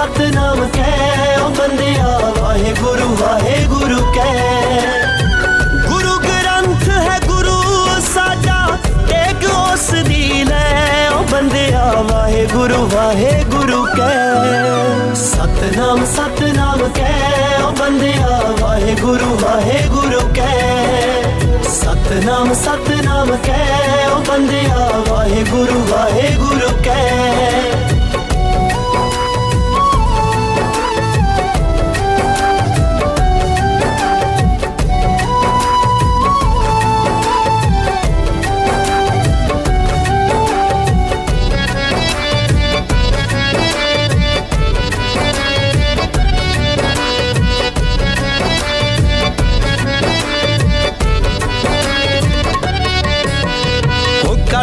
सतनाम कै, ओ बंदिया वाहे गुरु वाहे गुरु कै। गुरु ग्रंथ है, गुरु साजा, एक ओस दी ले ओ बंदिया वाहे गुरु वाहे गुरु कह सतनाम सतनाम कै, ओ बंदिया वाहे गुरु वाहे गुरु कह सतनाम सतनाम कै, ओ बंदिया वाहे गुरु वाहे गुरु कह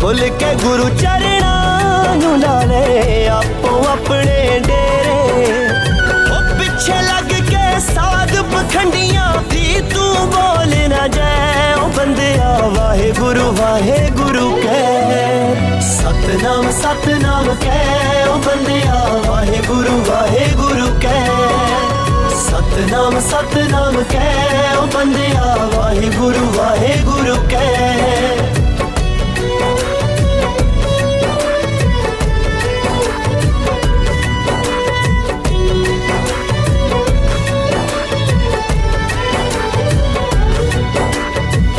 ਭੁੱਲ ਕੇ ਗੁਰੂ ਚਰਣਾ ਨੂੰ ਲਾ ਲੈ ਆਪੋ ਆਪਣੇ ਡੇਰੇ। ਉਹ ਪਿੱਛੇ ਲੱਗ ਕੇ ਸਾਧ ਪਖੰਡੀਆਂ ਦੀ ਤੂੰ ਬੋਲ ਨਾ ਜਾਏ। ਉਹ ਬੰਦਿਆ ਵਾਹਿਗੁਰੂ ਵਾਹਿਗੁਰੂ ਕਹਿ। ਸਤਨਾਮ ਸਤਨਾਮ ਕਹਿ। ਉਹ ਬੰਦਿਆ ਵਾਹਿਗੁਰੂ ਵਾਹਿਗੁਰੂ ਕਹਿ। ਸਤਨਾਮ ਸਤਨਾਮ ਕਹਿ। ਓ ਬੰਦਿਆ ਵਾਹਿਗੁਰੂ ਵਾਹਿਗੁਰੂ ਕਹਿ।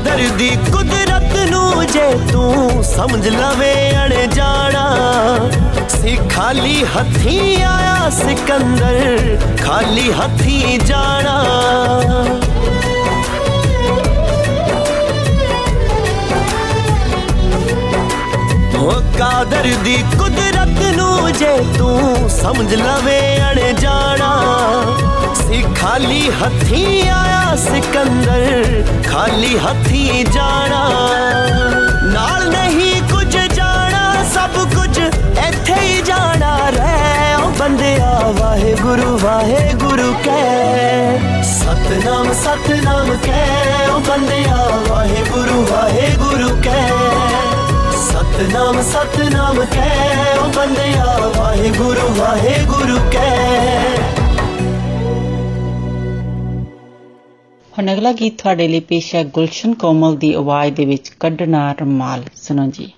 ਉਹ ਕਾਦਰ ਦੀ ਕੁਦਰਤ ਨੂੰ ਜੇ ਤੂੰ ਸਮਝ ਲਵੇ ਅਣ ਜਾਣਾ ਸੀ ਖਾਲੀ ਹੱਥੀ ਆਇਆ ਸਿਕੰਦਰ ਖਾਲੀ ਹੱਥੀ ਜਾਣਾ ਉਹ ਕਾਦਰ ਦੀ ਕੁਦਰਤ ਨੂੰ ਜੇ ਤੂੰ ਸਮਝ ਲਵੇ ਅਣ ਜਾਣਾ ਸੀ ਖਾਲੀ ਹੱਥੀ ਆਇਆ ਸਿਕੰਦਰ ਖਾਲੀ ਹੱਥੀ ਜਾਣਾ ਨਾਲ ਨਹੀਂ ਕੁਝ ਜਾਣਾ ਸਭ ਕੁਝ ਇੱਥੇ ਹੀ ਜਾਣਾ ਗੁਰੂ ਵਾਹਿਗੁਰੂ ਕਹਿ ਸਤਨਾਮ ਸਤਨਾਮ ਕਹਿ ਉਹ ਬੰਦਿਆ ਵਾਹਿਗੁਰੂ ਵਾਹਿਗੁਰੂ ਕਹਿ ਸਤਨਾਮ ਸਤਨਾਮ ਕਹਿ ਉਹ ਬੰਦਿਆ ਵਾਹਿਗੁਰੂ ਵਾਹਿਗੁਰੂ ਕਹਿ ਹੁਣ ਅਗਲਾ ਗੀਤ ਤੁਹਾਡੇ ਲਈ ਪੇਸ਼ ਹੈ ਗੁਲਸ਼ਨ ਕੋਮਲ ਦੀ ਆਵਾਜ਼ ਦੇ ਵਿੱਚ ਕੱਢਣਾ ਰਮਾਲ। ਸੁਣੋ ਜੀ।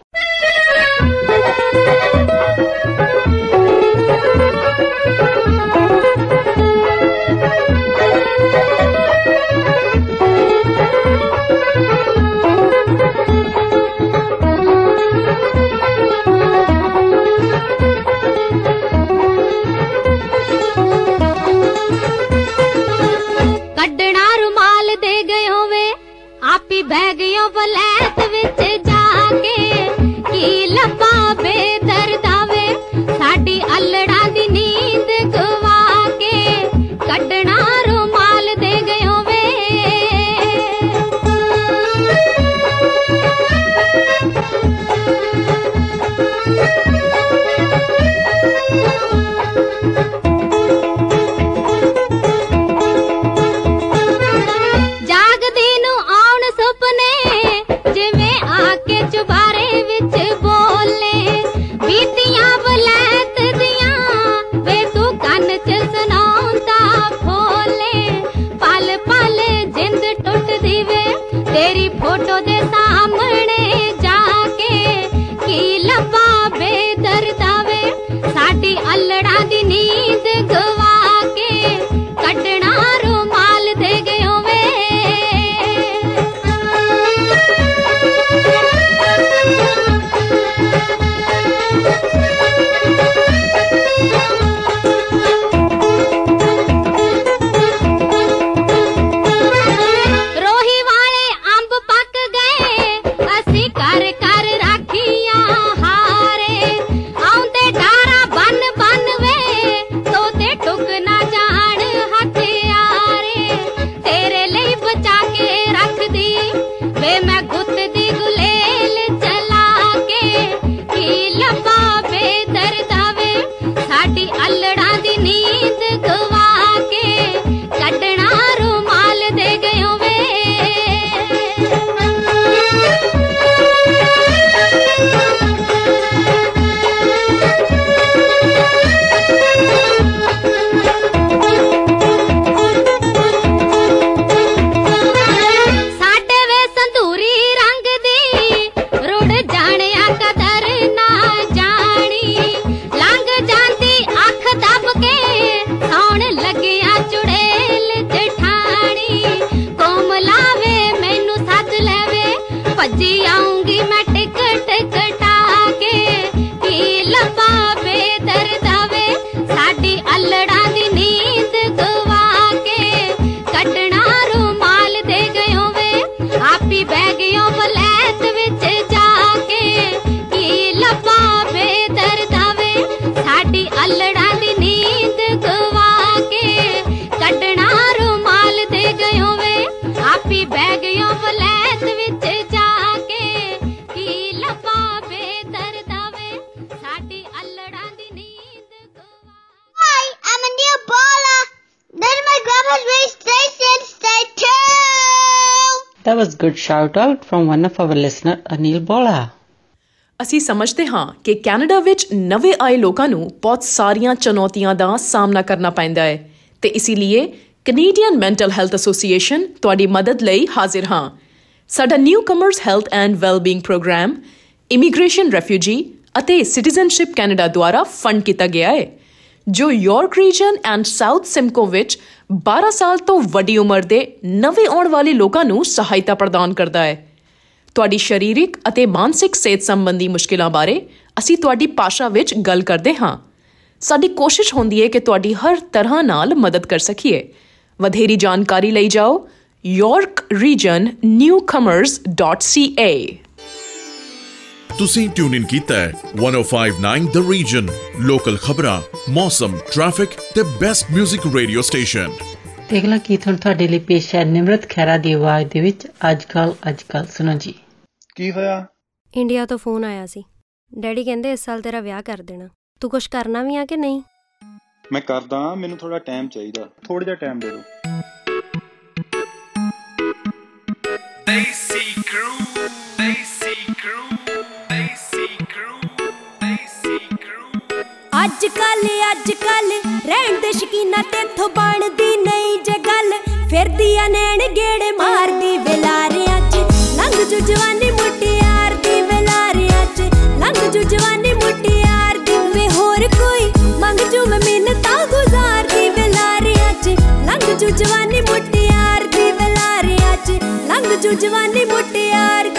ವೇದ That was good shout out from one of our listener, Anil Bola. ਅਸੀਂ ਸਮਝਦੇ ਹਾਂ ਕਿ ਕੈਨੇਡਾ ਵਿੱਚ ਨਵੇਂ ਆਏ ਲੋਕਾਂ ਨੂੰ ਬਹੁਤ ਸਾਰੀਆਂ ਚੁਣੌਤੀਆਂ ਦਾ ਸਾਹਮਣਾ ਕਰਨਾ ਪੈਂਦਾ ਹੈ ਤੇ ਇਸੇ ਲਈ ਕੈਨੇਡੀਅਨ ਮੈਂਟਲ ਹੈਲਥ ਐਸੋਸੀਏਸ਼ਨ ਤੁਹਾਡੀ ਮਦਦ ਲਈ ਹਾਜ਼ਰ ਹਾਂ ਸਾਡਾ newcomers health and wellbeing program immigration refugee ਅਤੇ ਸਿਟੀਜ਼ਨਸ਼ਿਪ ਕੈਨੇਡਾ ਦੁਆਰਾ ਫੰਡ ਕੀਤਾ ਗਿਆ ਹੈ ਜੋ York region and South Simcoe ਵਿੱਚ 12 ਸਾਲ ਤੋਂ ਵੱਡੀ ਉਮਰ ਦੇ ਨਵੇਂ ਆਉਣ ਵਾਲੇ ਲੋਕਾਂ ਨੂੰ ਸਹਾਇਤਾ ਪ੍ਰਦਾਨ ਕਰਦਾ ਹੈ। ਤੁਹਾਡੀ ਸਰੀਰਕ ਅਤੇ ਮਾਨਸਿਕ ਸਿਹਤ ਸੰਬੰਧੀ ਮੁਸ਼ਕਿਲਾਂ ਬਾਰੇ ਅਸੀਂ ਤੁਹਾਡੀ ਭਾਸ਼ਾ ਵਿੱਚ ਗੱਲ ਕਰਦੇ ਹਾਂ। ਸਾਡੀ ਕੋਸ਼ਿਸ਼ ਹੁੰਦੀ ਹੈ ਕਿ ਤੁਹਾਡੀ ਹਰ ਤਰ੍ਹਾਂ ਨਾਲ ਮਦਦ ਕਰ ਸਕੀਏ। ਵਧੇਰੀ ਜਾਣਕਾਰੀ ਲਈ ਜਾਓ। yorkregionnewcomers.ca ਤੁਸੀਂ ਟਿਊਨ ਇਨ ਕੀਤਾ ਹੈ 1059 ਦ ਰੀਜਨ ਲੋਕਲ ਖਬਰਾਂ ਮੌਸਮ ਟ੍ਰੈਫਿਕ ਤੇ ਬੈਸਟ 뮤직 ਰੇਡੀਓ ਸਟੇਸ਼ਨ ਤੇ ਅਗਲਾ ਗੀਤ ਹੁਣ ਤੁਹਾਡੇ ਲਈ ਪੇਸ਼ ਹੈ ਨਿਮਰਤ ਖੈਰਾ ਦੀ ਆਵਾਜ਼ ਦੇ ਵਿੱਚ ਅੱਜ ਕੱਲ ਅੱਜ ਕੱਲ ਸੁਣੋ ਜੀ। ਕੀ ਹੋਇਆ? ਇੰਡੀਆ ਤੋਂ ਫੋਨ ਆਇਆ ਸੀ। ਡੈਡੀ ਕਹਿੰਦੇ ਇਸ ਸਾਲ ਤੇਰਾ ਵਿਆਹ ਕਰ ਦੇਣਾ। ਤੂੰ ਕੁਝ ਕਰਨਾ ਵੀ ਆ ਕਿ ਨਹੀਂ? ਮੈਂ ਕਰਦਾ ਮੈਨੂੰ ਥੋੜਾ ਟਾਈਮ ਚਾਹੀਦਾ। ਥੋੜਾ ਜਿਹਾ ਟਾਈਮ ਦੇ ਦਿਓ। Desi crew, ਅੱਜ ਕੱਲ ਅੱਜ ਕੱਲ ਰਹਿਣ ਦੇ ਸ਼ਕੀਨਾ ਤੇਥੋਂ ਬਣਦੀ ਨਹੀਂ ਜੇ ਗੱਲ। ਫਿਰਦੀ ਆ ਨੈਣ ਗੇੜੇ ਮਾਰਦੀ ਵੇਲਾਰਿਆਂ 'ਚ। ਲੰਘ ਜੂ ਜਵਾਨੀ ਮੁਟਿਆਰ ਦੀ ਵੇਲਾਰਿਆਂ 'ਚ। ਲੰਘ ਜੂ ਜਵਾਨੀ ਮੁਟਿਆਰ ਦੀ ਵੇ ਹੋਰ ਕੋਈ। ਮੰਗ ਜੂ ਮੈਂ ਮਿੰਨਤਾਂ ਗੁਜ਼ਾਰਦੀ ਵੇਲਾਰਿਆਂ 'ਚ। ਲੰਘ ਜੂ ਜਵਾਨੀ ਮੁਟਿਆਰ ਦੀ ਵੇਲਾਰਿਆਂ 'ਚ। ਲੰਘ ਜੂ ਜਵਾਨੀ ਮੁਟਿਆਰ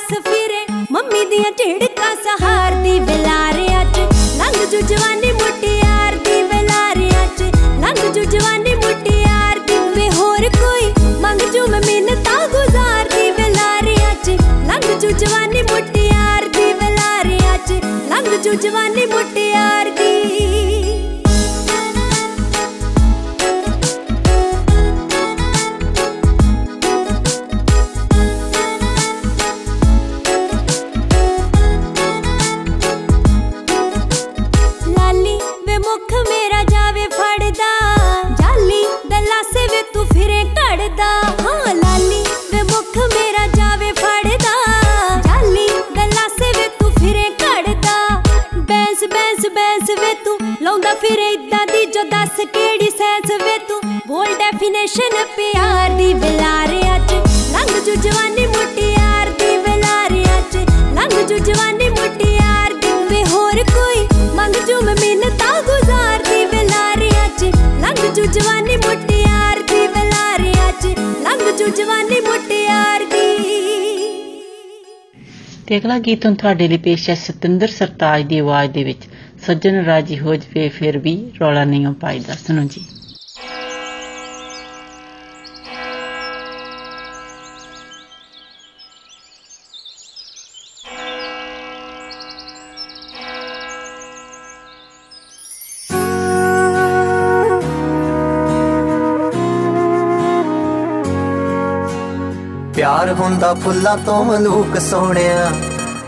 ਕਰਦਾ ਪਲੱਸ ਫਿਰੇ। ਮੰਮੀ ਦੀਆਂ ਝਿੜਕਾਂ ਸਹਾਰਦੀ ਵਿਲਾਰਿਆਂ 'ਚ। ਲੰਘ ਜੂ ਜਵਾਨੀ ਮੁਟਿਆਰ ਦੀ ਵਿਲਾਰਿਆਂ 'ਚ। ਲੰਘ ਜੂ ਜਵਾਨੀ ਮੁਟਿਆਰ ਦੀ ਵੇ ਹੋਰ ਕੋਈ। ਮੰਗ ਜੂ ਮੈਂ ਮਿੰਨਤਾਂ ਗੁਜ਼ਾਰਦੀ ਵਿਲਾਰਿਆਂ 'ਚ। ਲੰਘ ਜੂ ਜਵਾਨੀ ਮੁਟਿਆਰ ਦੀ ਵਿਲਾਰਿਆਂ 'ਚ। ਲੰਘ ਜੂ ਜਵਾਨੀ ਅਗਲਾ ਗੀਤ ਹੁਣ ਤੁਹਾਡੇ ਲਈ ਪੇਸ਼ ਹੈ ਸਤਿੰਦਰ ਸਰਤਾਜ ਦੀ ਆਵਾਜ਼ ਦੇ ਵਿੱਚ। ਸੱਜਣ ਰਾਜੀ ਹੋ ਜਵੇ, ਫਿਰ ਵੀ ਰੌਲਾ ਨਹੀਂ ਹੋ ਪਾਈਦਾ। ਸੁਣੋ ਜੀ। ਪਿਆਰ ਹੁੰਦਾ ਫੁੱਲਾਂ ਤੋਂ ਮਲੂਕ ਸੋਹਣਿਆ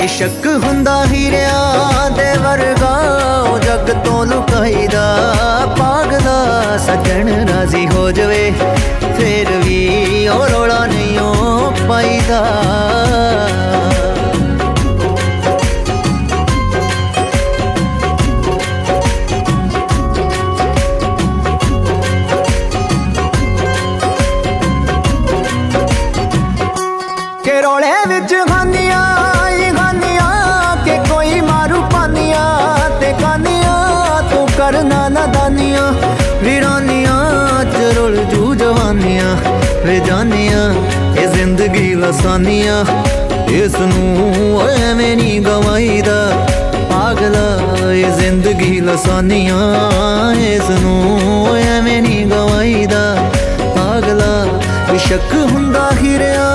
ਇਸ਼ਕ ਹੁੰਦਾ ਹੀਰਿਆਂ ਦੇ ਵਰਗਾ, ਉਹ ਜੱਗ ਤੋਂ ਲੁਕਾਈਦਾ ਪਾਗਲਾ ਸੱਜਣ ਰਾਜ਼ੀ ਹੋ ਜਵੇ। ਫੇਰ ਵੀ ਉਹ ਰੋਲਾ ਨਹੀਂ ਉਹ ਪਾਈਦਾ। ਜ਼ਿੰਦਗੀ ਲਸਾਨੀਆਂ ਇਸ ਨੂੰ ਐਵੇਂ ਨਹੀਂ ਗਵਾਈਦਾ। ਪਾਗਲਾ ਇਹ ਜ਼ਿੰਦਗੀ ਲਸਾਨੀਆਂ ਇਸ ਨੂੰ ਐਵੇਂ ਨਹੀਂ ਗਵਾਈਦਾ। ਪਾਗਲਾ ਇਸ਼ਕ ਹੁੰਦਾ ਹੀਰਿਆਂ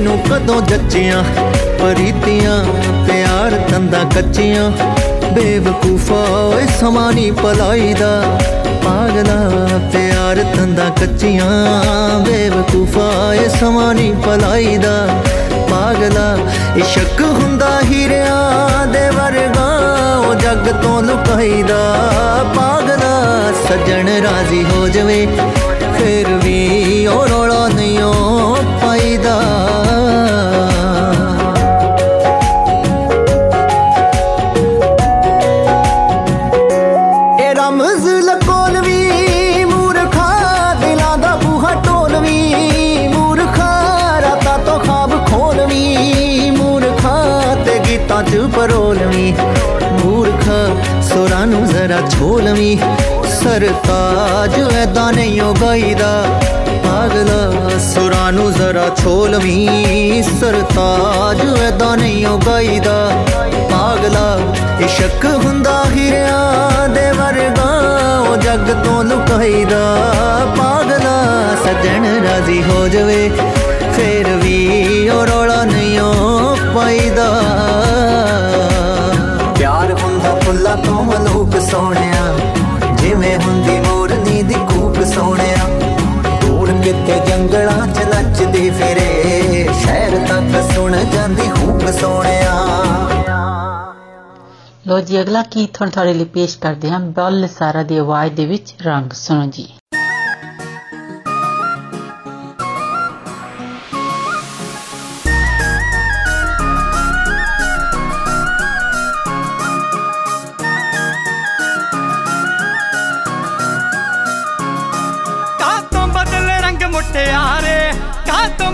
ਵੀ ਕਦੀ ਨੱਚੀਆਂ ਪ੍ਰੀਤੀਆਂ ਕਿਸੇ ਨੂੰ ਕਦੋਂ ਜੱਜੀਆਂ ਪਰੀਤੀਆਂ ਪਿਆਰ ਤੰਦਾ ਕੱਚੀਆਂ। ਬੇਵਕੂਫਾ ਓਏ, ਸਮਾਂ ਨੀ ਭਲਾਈ ਦਾ ਪਾਗਲਾ, ਪਿਆਰ ਤੰਦਾ ਕੱਚੀਆਂ। ਬੇਵਕੂਫਾ ਏ ਸਮਾਂ ਨੀ ਭਲਾਈ ਦਾ ਪਾਗਲਾ, ਇਸ਼ਕ ਹੁੰਦਾ ਹੀਰਿਆਂ ਦੇ ਵਰਗਾ, ਉਹ ਜੱਗ ਤੋਂ ਲੁਕਾਈਦਾ। ਪਾਗਲਾ, ਸੱਜਣ ਰਾਜ਼ੀ ਹੋ ਜਵੇ, ਫਿਰ ਵੀ ਉਹ ਰੌਲਾ ਨਹੀਂ ਉਹ ਛੋਲਵੀ ਸਰਤਾਜ ਐਦਾਂ ਨਹੀਂ ਓ ਗਾਈਦਾ। ਪਾਗਲਾ ਸੁਰਾਂ ਨੂੰ ਜ਼ਰਾ ਛੋਲਵੀ ਸਰਤਾਜ ਐਦਾਂ ਨਹੀਂ ਓ ਗਾਈਦਾ। ਪਾਗਲਾ ਇਸ਼ਕ ਹੁੰਦਾ ਹਿਰਿਆਂ ਦੇ ਵਰਗਾ ਉਹ ਜੱਗ ਤੋਂ ਲੁਕਾਈਦਾ। ਪਾਗਲਾ ਸੱਜਣ ਰਾਜ਼ੀ ਹੋ ਜਵੇ, ਫੇਰ ਵੀ ਉਹ ਰੌਲਾ ਨਹੀਂ ਓ ਪਾਈਦਾ। ਪਿਆਰ ਹੁੰਦਾ ਫੁੱਲਾਂ ਤੋਂ ਮਲੂਕ ਸੋਹਣਿਆ, ਜਿਵੇਂ ਹੁੰਦੀ ਮੋਰਨੀ ਦੀ ਕੂਕ ਸੋਹਣਿਆ। ਦੂਰ ਕਿਤੇ ਜੰਗਲਾਂ 'ਚ ਨੱਚਦੀ ਫਿਰੇ, ਸ਼ਹਿਰ ਤੱਕ ਸੁਣ ਜਾਂਦੀ ਹੂਕ ਸੋਹਣਿਆ। ਲੋ ਜੀ, ਅਗਲਾ ਗੀਤ ਹੁਣ ਤੁਹਾਡੇ ਲਈ ਪੇਸ਼ ਕਰਦੇ ਹਾਂ, ਬੱਲ ਸਾਰਾ ਦੀ ਆਵਾਜ਼ ਦੇ ਵਿੱਚ ਰੰਗ ਸੁਣੋ ਜੀ।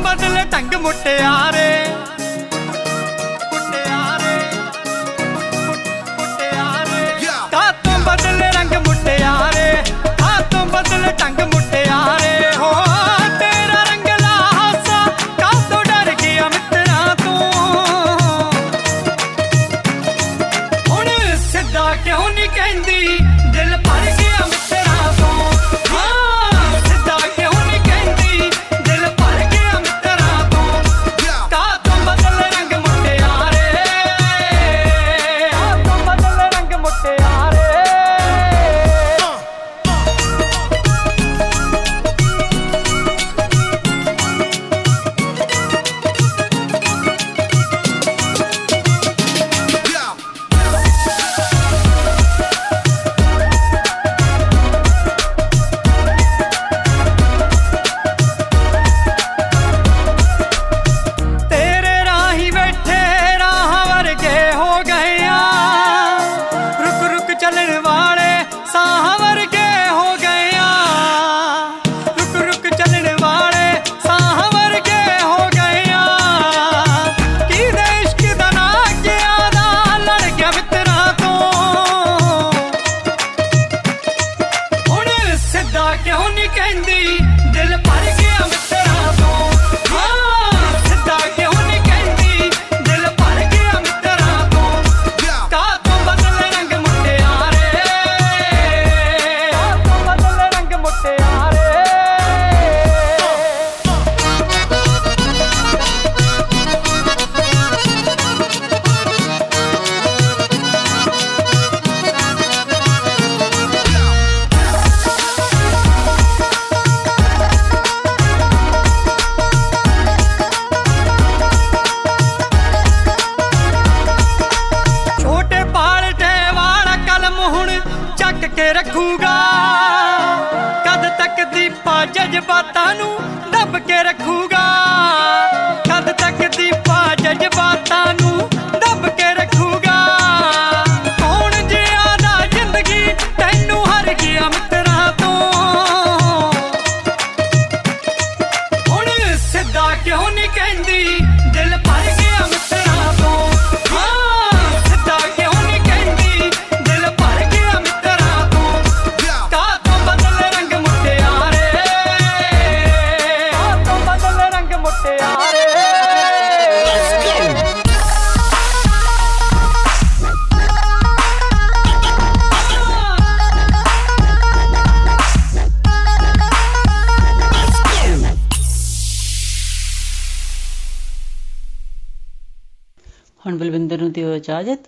மதுல தங்க முட்டை யாரே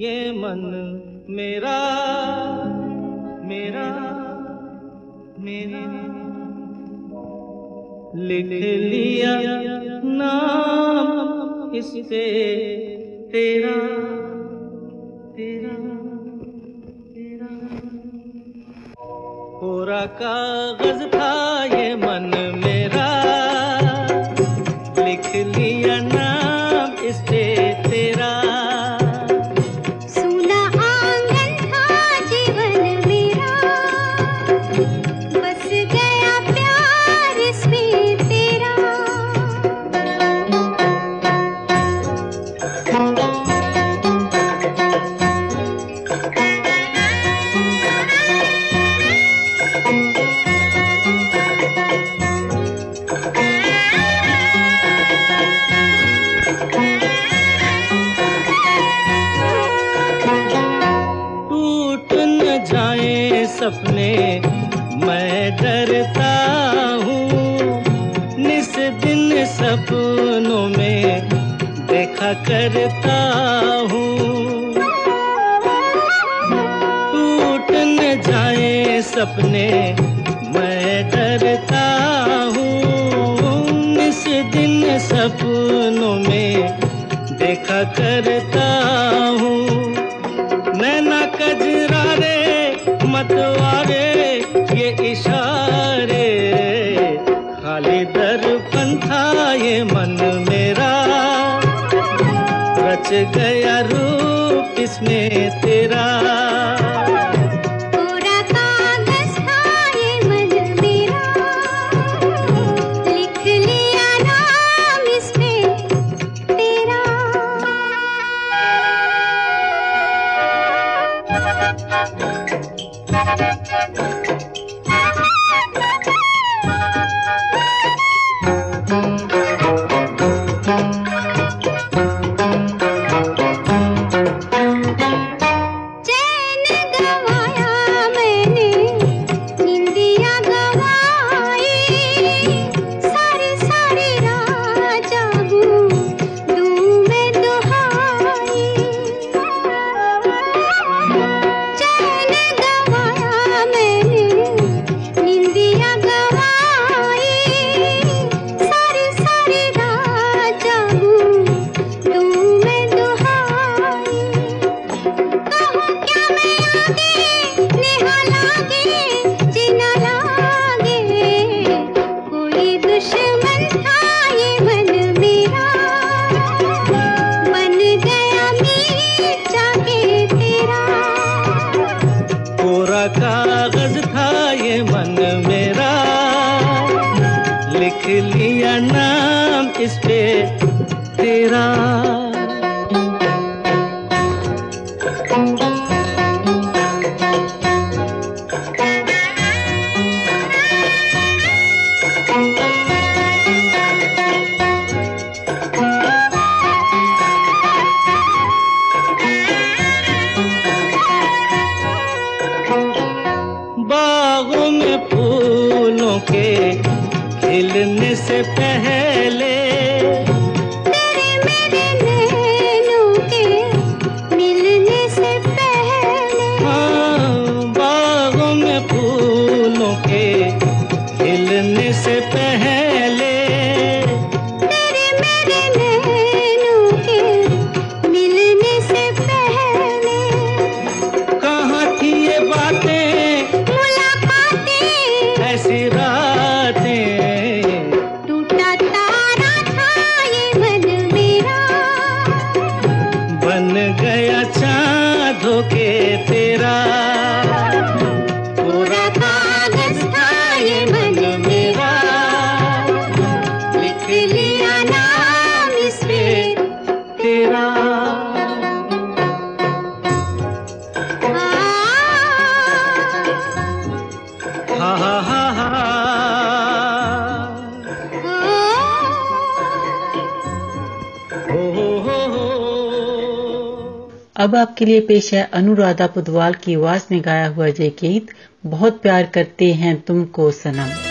ये मन मेरा मेरा मेरा। लिख लिया नाम इस पे तेरा तेरा तेरा। कोरा कागज़ था सपने मैं डरता हूँ। इस दिन सपनों में देखा करता हूँ। नैना कजरा रे मतवारे ये इशारे। खाली दर्पण था ये मन मेरा। रच गया रूप इसमें तेरा। आपके लिए पेश है अनुराधा पुदवाल की आवाज़ में गाया हुआ ये गीत, बहुत प्यार करते हैं तुमको सनम।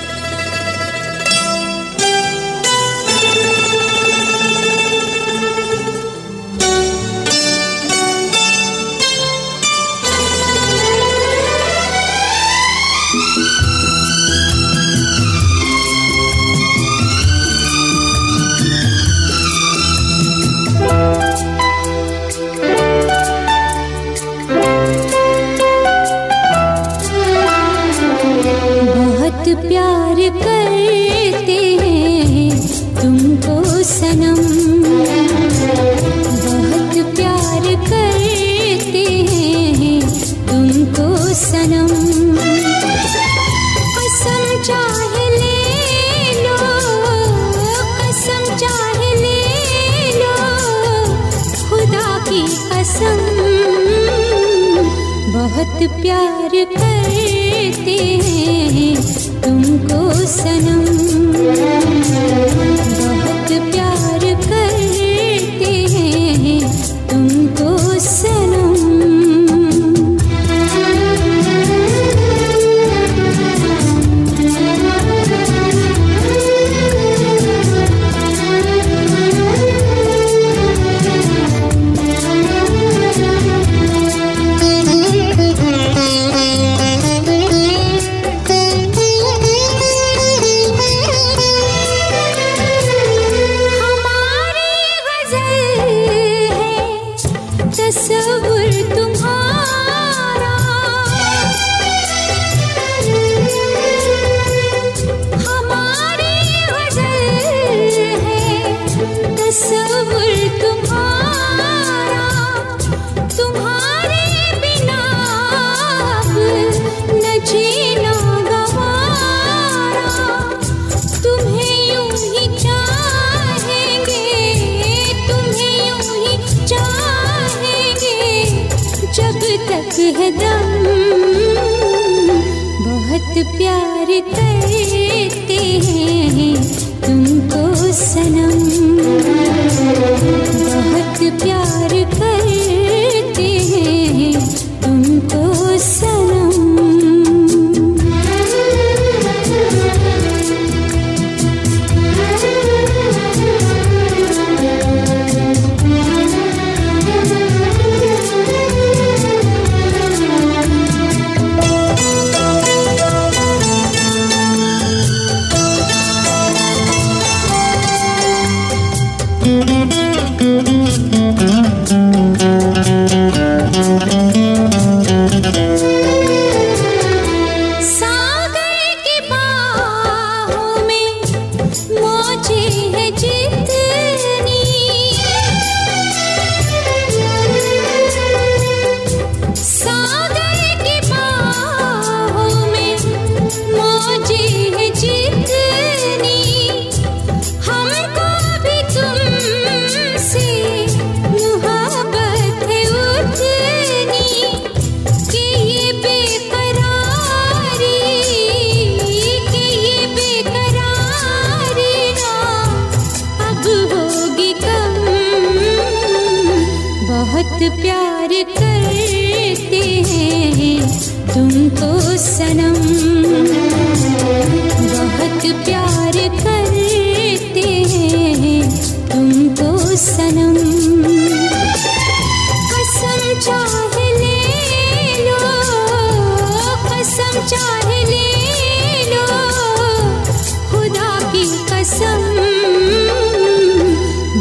तक है दम। बहुत प्यार करते हैं तुमको सनम। बहुत प्यार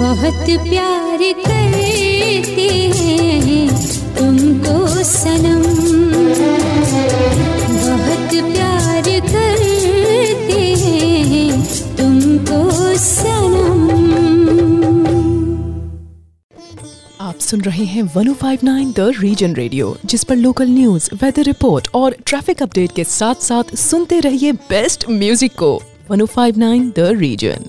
बहुत प्यार करते हैं तुमको सनम। बहुत प्यार करते हैं तुमको सनम। आप सुन रहे हैं 1059 द रीजन रेडियो जिस पर लोकल न्यूज़ वेदर रिपोर्ट और ट्रैफ़िक अपडेट के साथ साथ सुनते रहिए बेस्ट म्यूज़िक को। 1059 द रीजन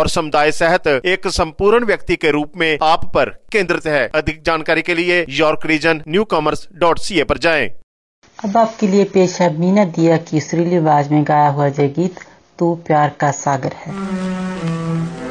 समुदाय सहित एक संपूर्ण व्यक्ति के रूप में आप पर केंद्रित है। अधिक जानकारी के लिए York region newcomers dot C A पर जाए। अब आपके लिए पेश है मीना दिया की सुरीली आवाज़ में गाया हुआ जय गीत, तू प्यार का सागर है।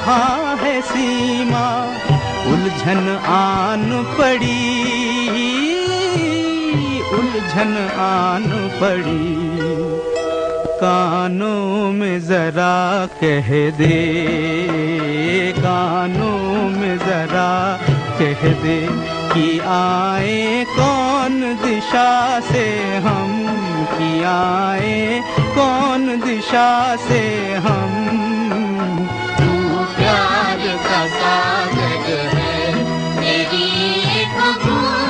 कहाँ है सीमा, उलझन आन पड़ी। उलझन आन पड़ी। कानों में जरा कह दे, कानों में जरा कह दे कि आए कौन दिशा से हम, कि आए कौन दिशा से हम। का सागर है मेरी एक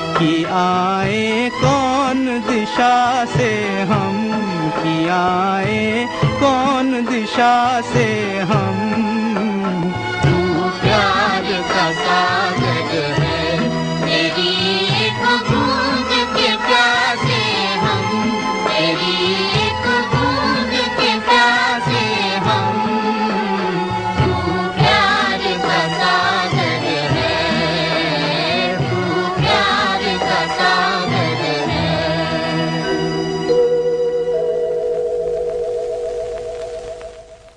कि आए, कौन दिशा से हम कि आए, कौन दिशा से हम? तू प्यार का सागर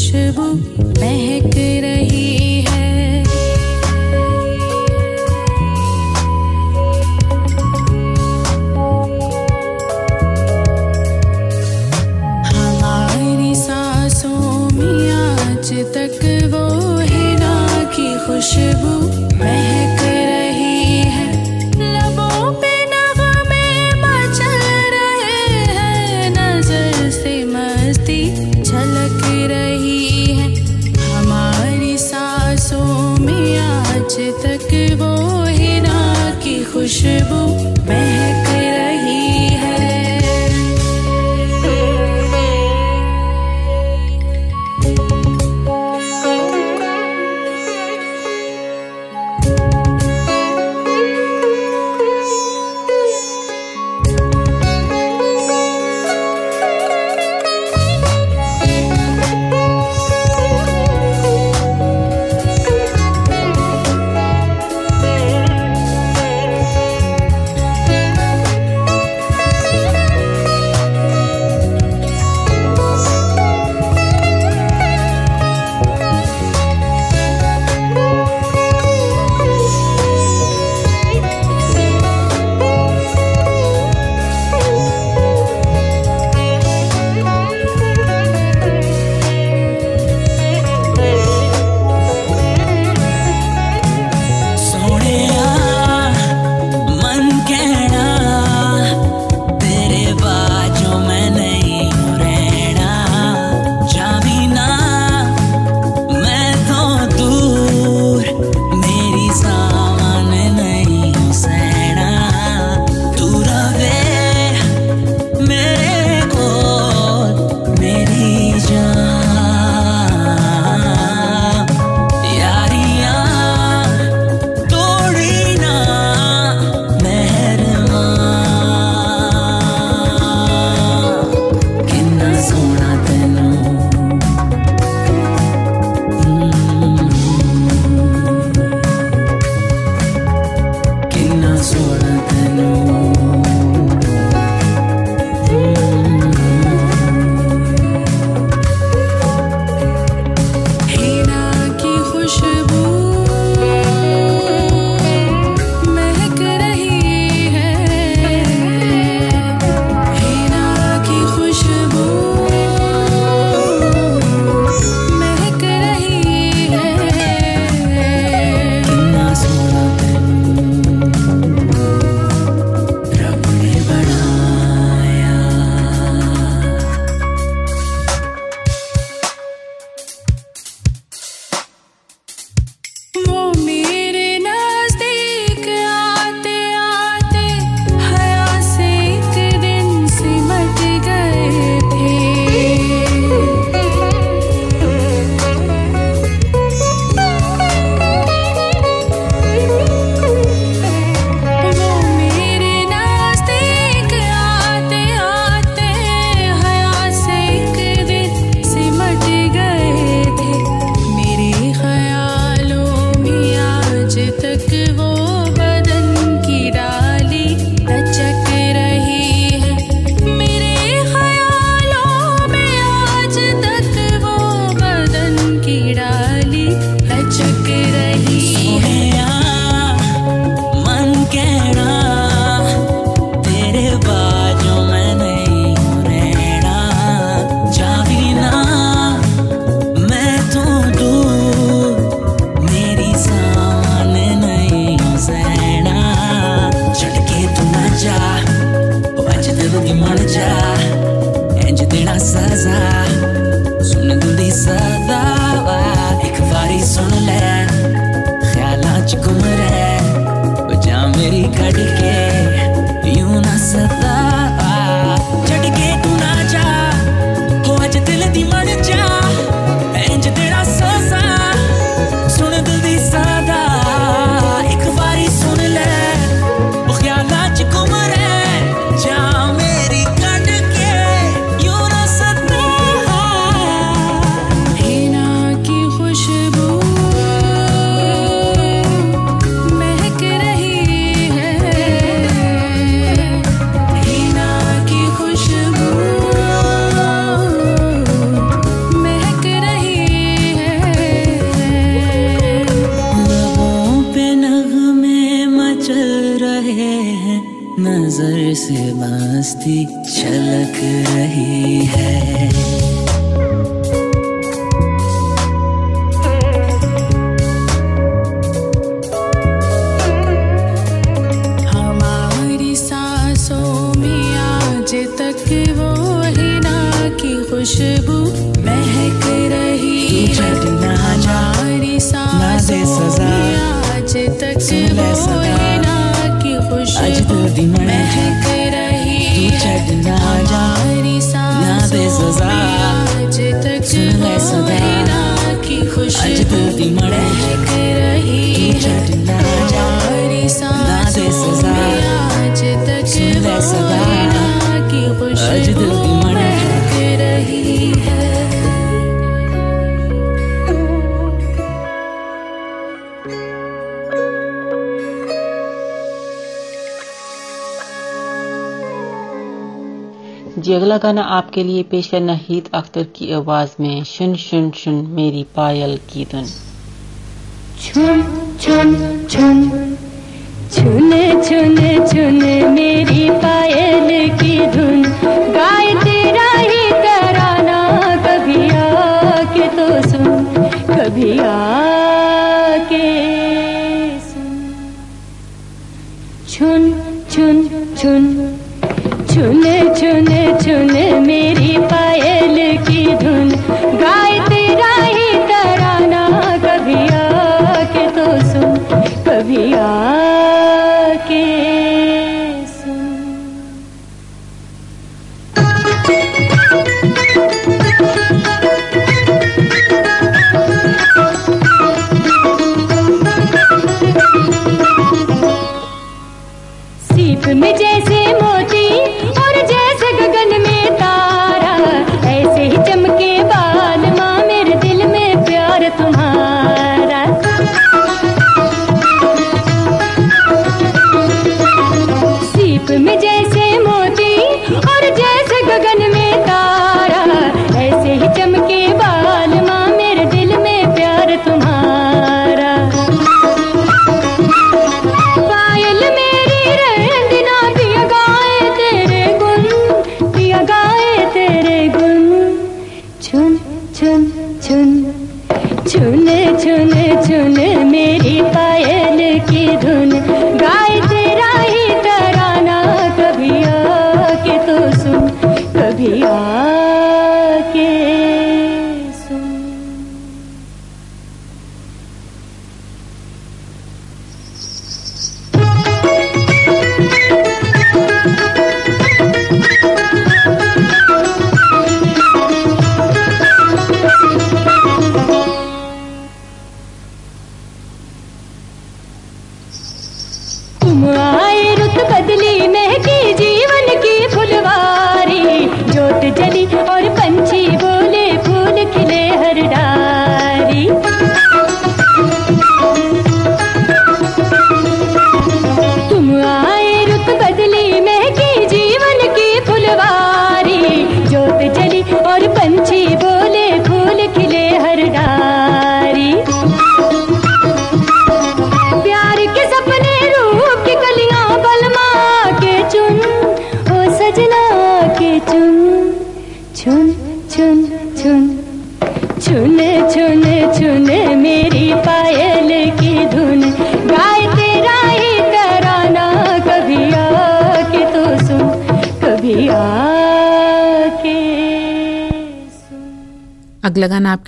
खुशबू महक रही आज तो दिल दी महक रही तू छट ना जा। ना दे सजा। सुन ले सदा। आज तो दिल है महक रही तू छट ना। जा ना दे सजा। सुन ले सदा। आज तो दिल दी महक रही है। लीजिए अगला गाना आपके लिए पेश है नहीद अख्तर की आवाज़ में, शुन शुन शुन, मेरी पायल की धुन छुन छुन छुन छुन छुन छुन मेरी पायल की धुन गाय तेरा ही तराना, कभी आके तो सुन, कभी आ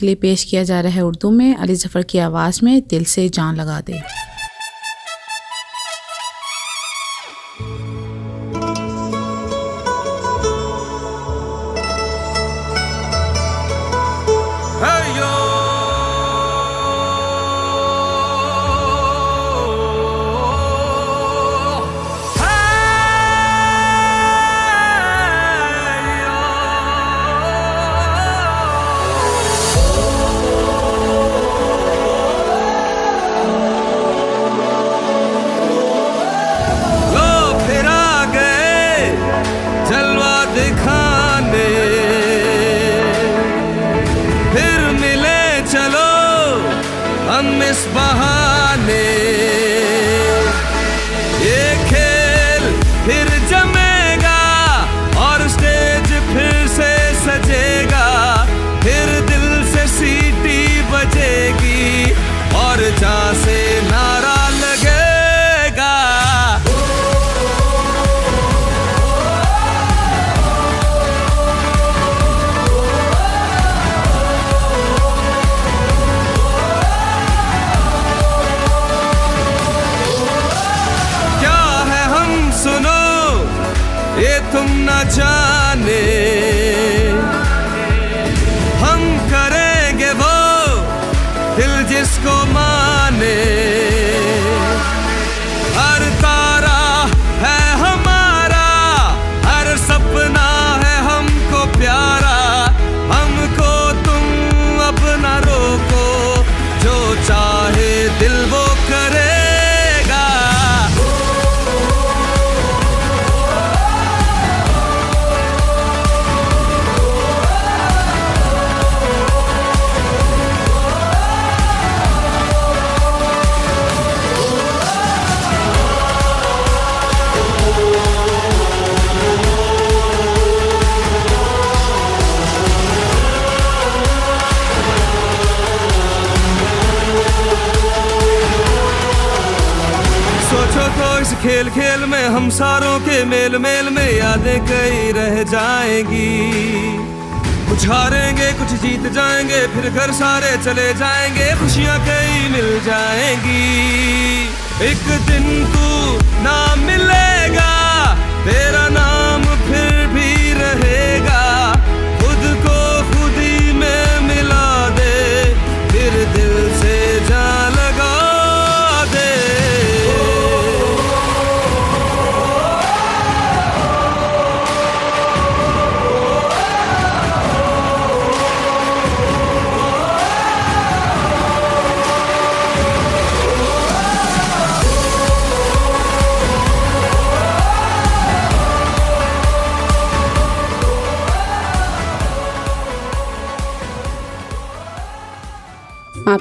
लिए पेश किया जा रहा है उर्दू में। अली जफ़र की आवाज़ में दिल से जान लगा दे। खेल में हम सारों के मेल मेल में यादें कई रह जाएँगी। कुछ हारेंगे, कुछ जीत जाएँगे, फिर घर सारे चले जाएँगे, खुशियाँ कई मिल जाएँगी। एक दिन तू ना मिलेगा, तेरा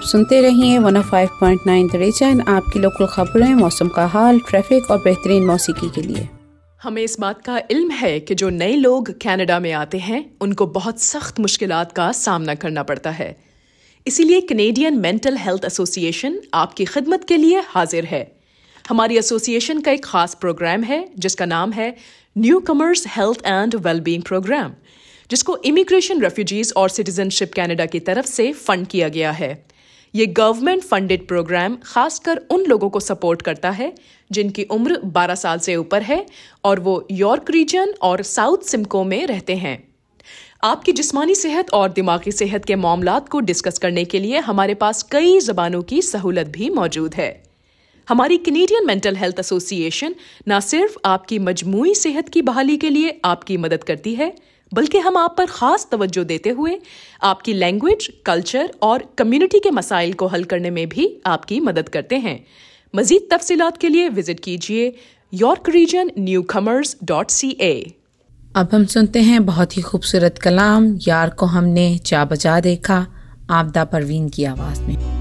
आप सुनते रहिए 105.9 द रीजन आपकी लोकल खबरें, मौसम का हाल ट्रैफ़िक और बेहतरीन मौसीकी के लिए। हमें इस बात का इल्म है कि जो नए लोग कनाडा में आते हैं, उनको बहुत सख्त मुश्किलात का सामना करना पड़ता है। इसीलिए कनेडियन मेंटल हेल्थ एसोसिएशन आपकी खिदमत के लिए हाजिर है। हमारी एसोसिएशन का एक खास प्रोग्राम है, जिसका नाम है newcomers health and wellbeing program जिसको इमिग्रेशन रेफ्यूजीज और सिटीजनशिप कनाडा की तरफ़ से फंड किया गया है। ये गवर्नमेंट फंडेड प्रोग्राम खासकर उन लोगों को सपोर्ट करता है जिनकी उम्र 12 साल से ऊपर है और वो यॉर्क रीजन और साउथ सिमको में रहते हैं। आपकी जिस्मानी सेहत और दिमागी सेहत के मामला को डिस्कस करने के लिए हमारे पास कई जबानों की सहूलत भी मौजूद है। हमारी कनेडियन मेंटल हेल्थ एसोसिएशन न सिर्फ़ आपकी मजमू सेहत की बहाली के लिए आपकी मदद करती है बल्कि हम आप पर खास तवज्जो देते हुए आपकी लैंग्वेज कल्चर और कम्युनिटी के मसाइल को हल करने में भी आपकी मदद करते हैं। मजीद तफसीलात के लिए विज़िट कीजिए York region newcomers dot C A अब हम सुनते हैं बहुत ही खूबसूरत कलाम, यार को हमने जा बजा देखा, आपदा परवीन की आवाज़ में।